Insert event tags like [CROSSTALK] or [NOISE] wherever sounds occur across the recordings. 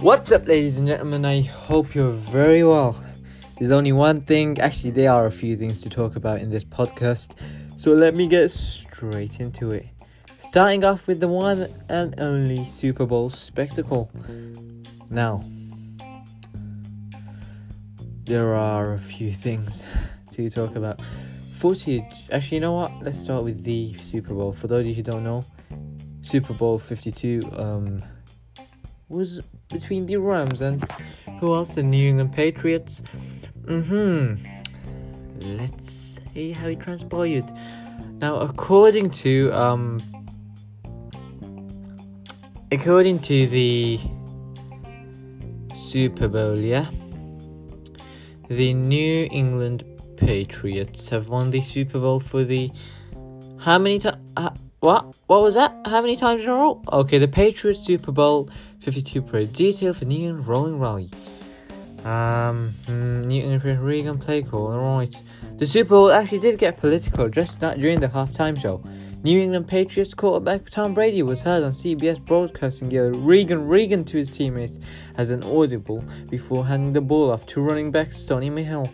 What's up, ladies and gentlemen? I hope you're very well. There's only one thing, actually, there are a few things to talk about in this podcast, so let me get straight into it. Starting off with the one and only Super Bowl spectacle. Now, there are a few things [LAUGHS] to talk about. Footage. Actually, you know what? Let's start with the Super Bowl. For those of you who don't know, Super Bowl 52 um, was between the Rams and who else? The New England Patriots. Hmm. Let's see how it transpired. Now, according to um, according to the Super Bowl, yeah, the New England Patriots have won the Super Bowl for the how many times? What? What was that? How many times in a row? Okay, the Patriots Super Bowl 52 parade detail for New England Rolling Rally. Um, mm, New England Reagan play call. Alright. The Super Bowl actually did get political just not during the halftime show. New England Patriots quarterback Tom Brady was heard on CBS broadcasting yell Reagan Reagan to his teammates as an audible before handing the ball off to running back Sony Michel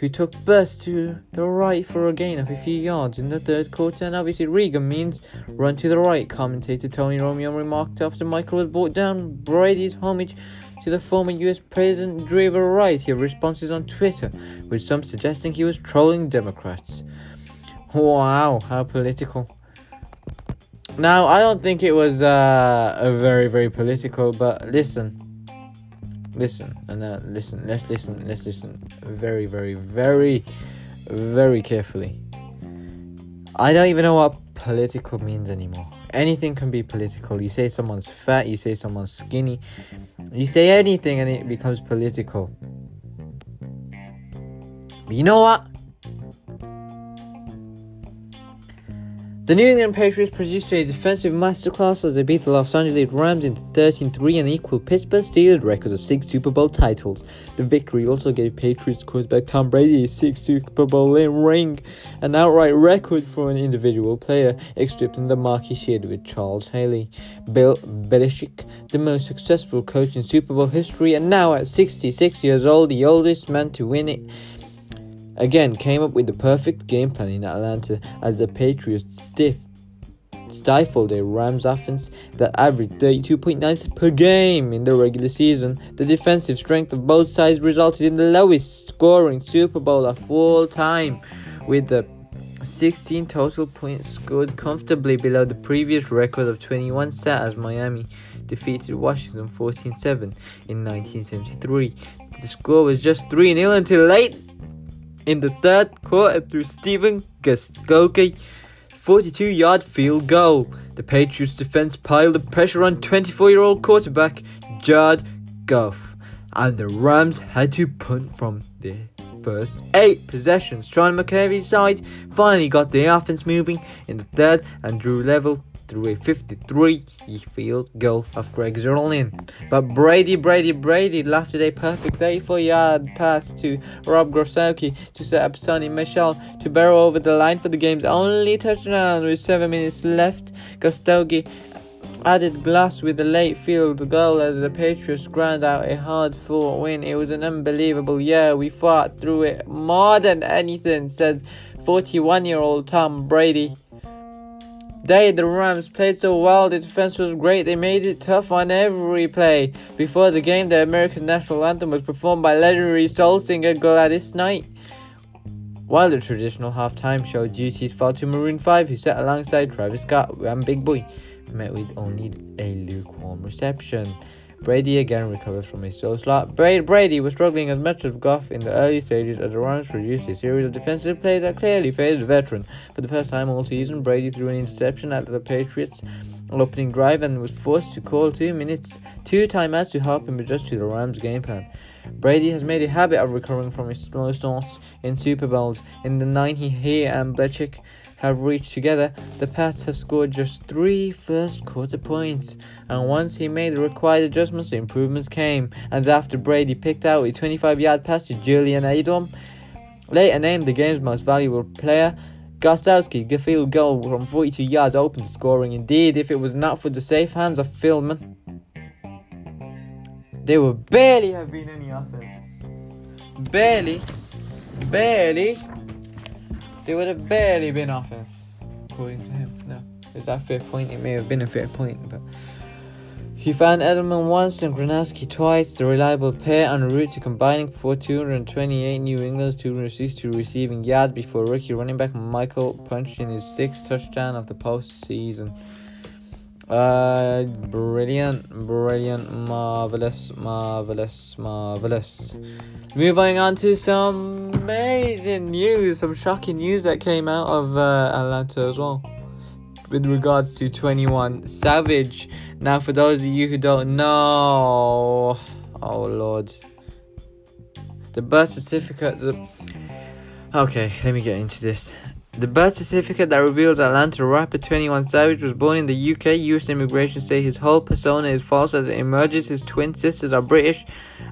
who took burst to the right for a gain of a few yards in the third quarter. And obviously, Reagan means run to the right. Commentator Tony Romo remarked after Michel was brought down. Brady's homage to the former US president drew a variety of responses on Twitter, with some suggesting he was trolling Democrats. Wow, how political. Now, I don't think it was uh, a very, very political, but listen listen and uh, listen let's listen let's listen very very very very carefully. I don't even know what political means anymore. Anything can be political. You say someone's fat you say someone's skinny you say anything and it becomes political. But you know what The New England Patriots produced a defensive masterclass as they beat the Los Angeles Rams into 13-3 and equal Pittsburgh Steelers' record of six Super Bowl titles. The victory also gave Patriots quarterback Tom Brady a sixth Super Bowl ring, an outright record for an individual player, eclipsing the mark he shared with Charles Haley. Bill Belichick, the most successful coach in Super Bowl history, and now at 66 years old, the oldest man to win it again came up with the perfect game plan in Atlanta as the Patriots stiff stifled a Rams offense that averaged 32.9 per game in the regular season. The defensive strength of both sides resulted in the lowest scoring Super Bowl of all time, with the 16 total points scored comfortably below the previous record of 21 set as Miami defeated Washington 14 7 in 1973. The score was just 3 0 until late in the third quarter through Stephen Gostkowski 42 yard field goal. The Patriots defense piled the pressure on 24 year old quarterback Jared Goff, and the Rams had to punt from their first eight possessions. Sean McCaffrey's side finally got the offense moving in the third and drew level through a 53 field goal of Greg Zuerlein. But Brady, Brady, Brady lofted a perfect 84 yard pass to Rob Gronkowski to set up Sony Michel to barrel over the line for the game's only touchdown with 7 minutes left. Gronkowski added glass with a late field goal as the Patriots ground out a hard fought win. It was an unbelievable year. We fought through it more than anything, said 41 year old Tom Brady. They, the Rams, played so well, the defense was great, they made it tough on every play. Before the game, the American national anthem was performed by legendary soul singer Gladys Knight. While the traditional halftime show duties fell to Maroon 5, who sat alongside Travis Scott and Big Boi, met with only a lukewarm reception. Brady again recovers from a slow slot. Brady was struggling as much as Goff in the early stages as the Rams produced a series of defensive plays that clearly favored the veteran. For the first time all season, Brady threw an interception at the Patriots opening drive and was forced to call two minutes, two timeouts to help him adjust to the Rams' game plan. Brady has made a habit of recovering from his slow starts in Super Bowls. In the 90, he and Belichick have reached together, the Pats have scored just three first quarter points, and once he made the required adjustments, the improvements came. And after Brady picked out a 25 yard pass to Julian Edelman, later named the game's most valuable player, Gostkowski, the field goal from 42 yards opened scoring. Indeed, if it was not for the safe hands of Philman, there would barely have been any offense. Barely, barely, there would have barely been offense, according to him. No, is that fair point? It may have been a fair point, but. He found Edelman once and Gronkowski twice, the reliable pair en route to combining for 228 New England's 262 receiving yards before rookie running back Michel punched in his sixth touchdown of the postseason. Uh, brilliant, brilliant, marvelous, marvelous, marvelous. Moving on to some amazing news, some shocking news that came out of uh, Atlanta as well with regards to 21 Savage. Now, for those of you who don't know, oh lord, the birth certificate. The okay, let me get into this. The birth certificate that reveals Atlanta rapper 21 Savage was born in the UK. US immigration say his whole persona is false as it emerges his twin sisters are British,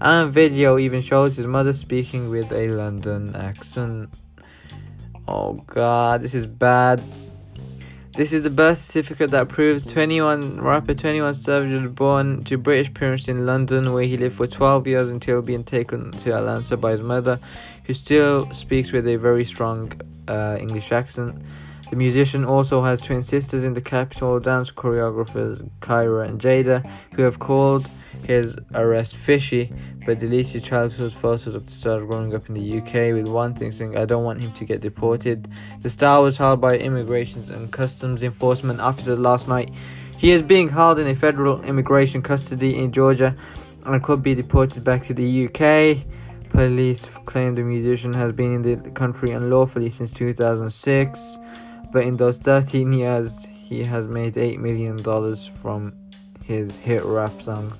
and video even shows his mother speaking with a London accent. Oh god, this is bad. This is the birth certificate that proves 21 rapper 21 Savage was born to British parents in London, where he lived for 12 years until being taken to Atlanta by his mother, who still speaks with a very strong uh, English accent. The musician also has twin sisters in the capital, dance choreographers Kyra and Jada, who have called his arrest fishy, but deleted childhood photos of the star growing up in the UK with one thing saying, I don't want him to get deported. The star was held by immigration and customs enforcement officers last night. He is being held in a federal immigration custody in Georgia and could be deported back to the UK. Police claim the musician has been in the country unlawfully since 2006, but in those 13 years, he has made $8 million from his hit rap songs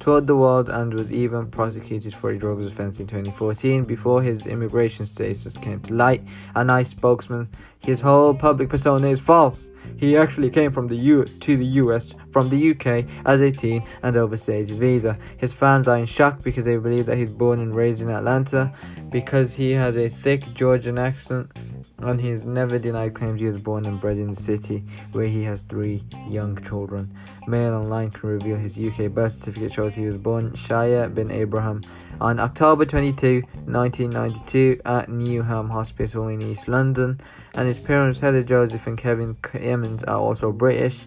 toured the world and was even prosecuted for a drugs offense in 2014 before his immigration status came to light. An ICE spokesman, his whole public persona is false. He actually came from the U to the US from the UK as a teen and overstayed his visa. His fans are in shock because they believe that he's born and raised in Atlanta because he has a thick Georgian accent and he's never denied claims he was born and bred in the city where he has three young children. Mail Online can reveal his UK birth certificate shows he was born Shia bin Abraham on October 22, 1992 at Newham Hospital in East London and his parents Heather Joseph and Kevin Emmons are also British.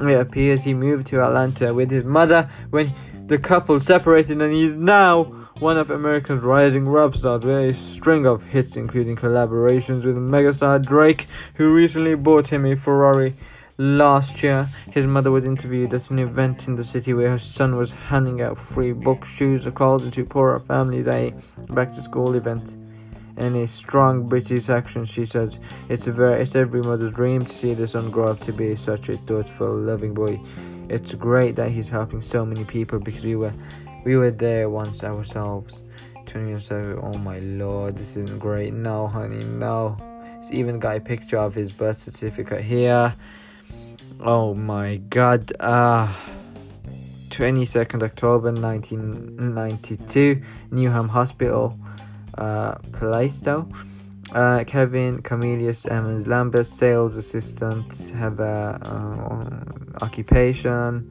It appears he moved to Atlanta with his mother when the couple separated and he's now one of America's rising rap stars with a string of hits including collaborations with megastar Drake who recently bought him a Ferrari last year. His mother was interviewed at an event in the city where her son was handing out free books, shoes, and clothes to poorer families at a back to school event. In a strong British accent, she says, "It's a very, it's every mother's dream to see their son grow up to be such a thoughtful, loving boy." It's great that he's helping so many people because we were we were there once ourselves. 27 oh my lord this isn't great. No honey no. He's even got a picture of his birth certificate here. Oh my god ah. uh, 22nd october 1992 newham hospital uh plaistow uh, Kevin Camillus Emmons Lambert, sales assistant, Heather uh, occupation,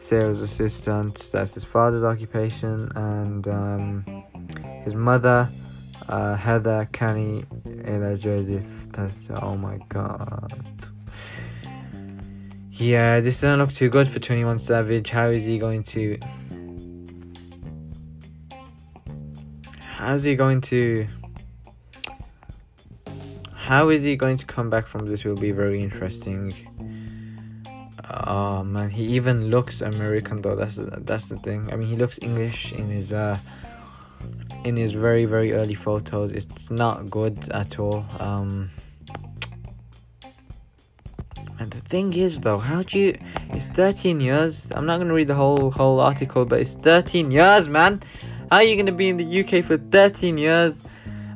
sales assistant, that's his father's occupation, and um, his mother, uh, Heather Canny Ella Joseph Pastor. Oh my god. Yeah, this doesn't look too good for 21 Savage. How is he going to. How's he going to how is he going to come back from this will be very interesting. Oh man, he even looks American though. That's that's the thing. I mean, he looks English in his uh in his very very early photos. It's not good at all. Um and the thing is though, how do you it's 13 years. I'm not to read the whole whole article, but it's 13 years, man. How are you to be in the UK for 13 years?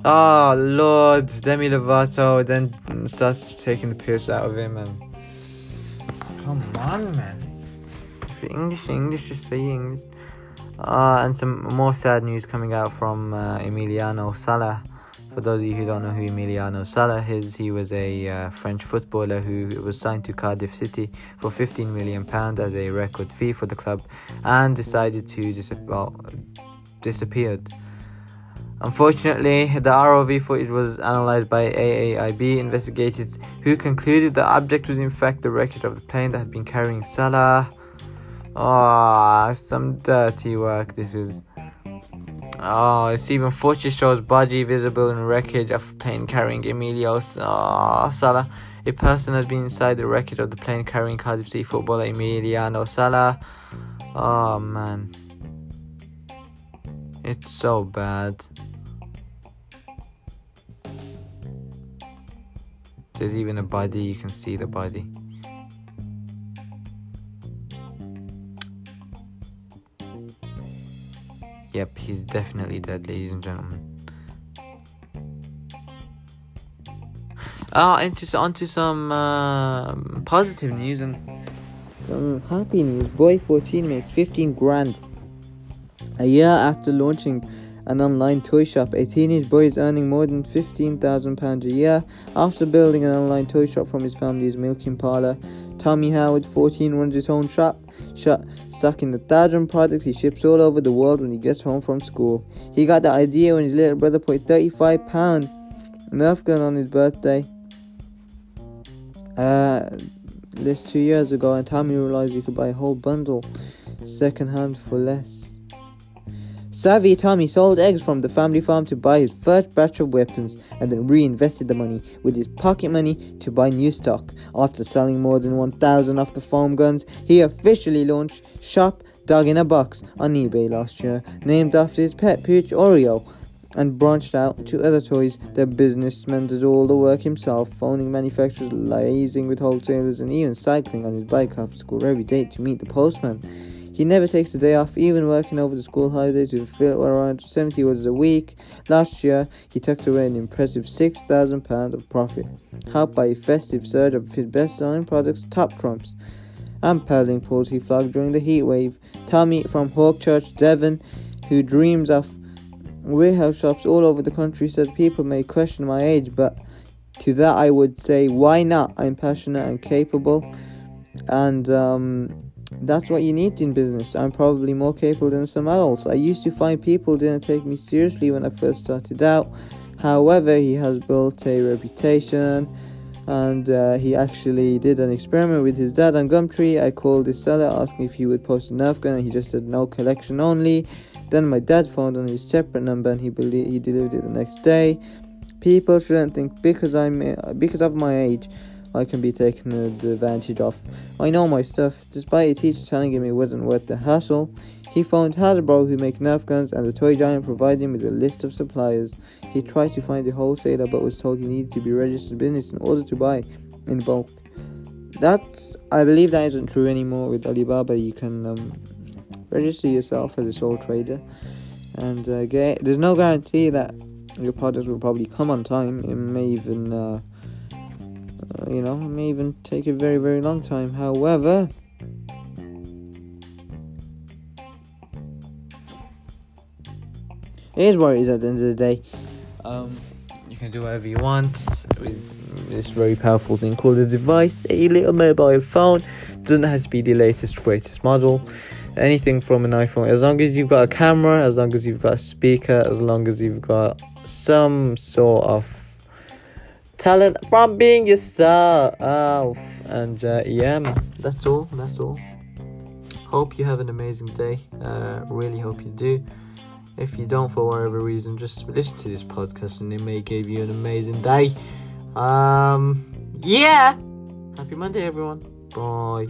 Oh Lord, Demi Lovato then starts taking the piss out of him and come on, man. English, English, just say English. Uh, and some more sad news coming out from uh, Emiliano Sala, For those of you who don't know who Emiliano Sala is, he was a uh, French footballer who was signed to Cardiff City for 15 million pound as a record fee for the club, and decided to dis- well, disappeared. Unfortunately, the ROV footage was analyzed by AAIB investigators who concluded the object was in fact the wreckage of the plane that had been carrying Sala. Ah, oh, some dirty work this is. Oh, it's even footage shows body visible in wreckage of plane carrying Emilio oh, Sala. A person has been inside the wreckage of the plane carrying Cardiff City footballer Emiliano Sala. Oh man. It's so bad. There's even a body, you can see the body. Yep, he's definitely dead, ladies and gentlemen. Ah, into onto some uh, positive news and some happy news. Boy 14 made 15 grand a year after launching an online toy shop. A teenage boy is earning more than £15,000 a year after building an online toy shop from his family's milking parlor. Tommy Howard, 14, runs his own shop, shop stuck in a thousand products he ships all over the world when he gets home from school. He got the idea when his little brother put £35 Nerf gun on his birthday. Uh, this two years ago, and Tommy realized you could buy a whole bundle second hand for less. Savvy Tommy sold eggs from the family farm to buy his first batch of weapons and then reinvested the money with his pocket money to buy new stock. After selling more than 1,000 of the foam guns, he officially launched Shop Dog in a Box on eBay last year, named after his pet pooch Oreo, and branched out to other toys. The businessman does all the work himself, phoning manufacturers, liaising with wholesalers, and even cycling on his bike after school every day to meet the postman. He never takes a day off, even working over the school holidays to fill around 70 orders a week. Last year, he tucked away an impressive £6,000 of profit, helped by a festive surge of his best selling products, Top Trumps, and paddling pools he flogged during the heat wave. Tommy from Hawkchurch, Devon, who dreams of warehouse shops all over the country, said people may question my age, but to that I would say, why not? I'm passionate and capable, and um, that's what you need in business. I'm probably more capable than some adults. I used to find people didn't take me seriously when I first started out. However, he has built a reputation and uh, he actually did an experiment with his dad on Gumtree. I called the seller asking if he would post a Nerf gun and he just said no collection only. Then my dad phoned on his separate number and he believed he delivered it the next day. People shouldn't think because I'm because of my age I can be taken advantage of. I know my stuff. Despite a teacher telling him it wasn't worth the hassle, he phoned Hasbro, who make Nerf guns, and the toy giant provided him with a list of suppliers. He tried to find a wholesaler but was told he needed to be registered business in order to buy in bulk. That's I believe that isn't true anymore with Alibaba. You can um, register yourself as a sole trader, and uh, get, there's no guarantee that your products will probably come on time. It may even uh, you know, it may even take a very, very long time. However, it is what it is at the end of the day. Um, you can do whatever you want with this very powerful thing called a device, a little mobile phone. Doesn't have to be the latest, greatest model. Anything from an iPhone, as long as you've got a camera, as long as you've got a speaker, as long as you've got some sort of talent from being yourself. And uh, yeah, that's all. That's all. Hope you have an amazing day. Uh, really hope you do. If you don't, for whatever reason, just listen to this podcast and it may give you an amazing day. Um, yeah. Happy Monday, everyone. Bye.